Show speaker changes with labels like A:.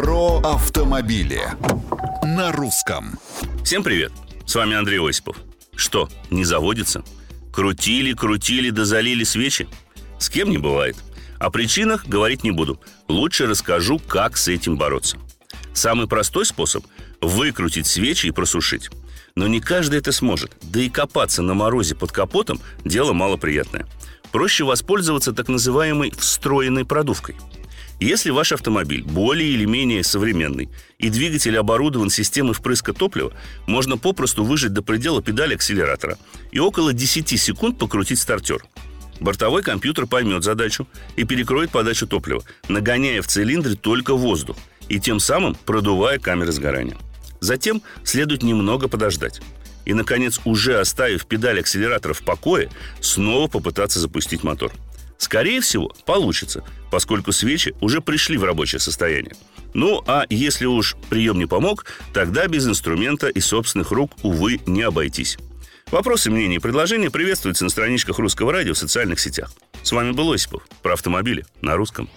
A: Про автомобили на русском.
B: Всем привет! С вами Андрей Осипов. Что, не заводится? Крутили, крутили, да залили свечи? С кем не бывает. О причинах говорить не буду. Лучше расскажу, как с этим бороться. Самый простой способ – выкрутить свечи и просушить. Но не каждый это сможет. Да и копаться на морозе под капотом – дело малоприятное. Проще воспользоваться так называемой встроенной продувкой – если ваш автомобиль более или менее современный и двигатель оборудован системой впрыска топлива, можно попросту выжать до предела педаль акселератора и около 10 секунд покрутить стартер. Бортовой компьютер поймет задачу и перекроет подачу топлива, нагоняя в цилиндре только воздух и тем самым продувая камеры сгорания. Затем следует немного подождать. И, наконец, уже оставив педаль акселератора в покое, снова попытаться запустить мотор – Скорее всего, получится, поскольку свечи уже пришли в рабочее состояние. Ну, а если уж прием не помог, тогда без инструмента и собственных рук, увы, не обойтись. Вопросы, мнения и предложения приветствуются на страничках Русского радио в социальных сетях. С вами был Осипов про автомобили на русском.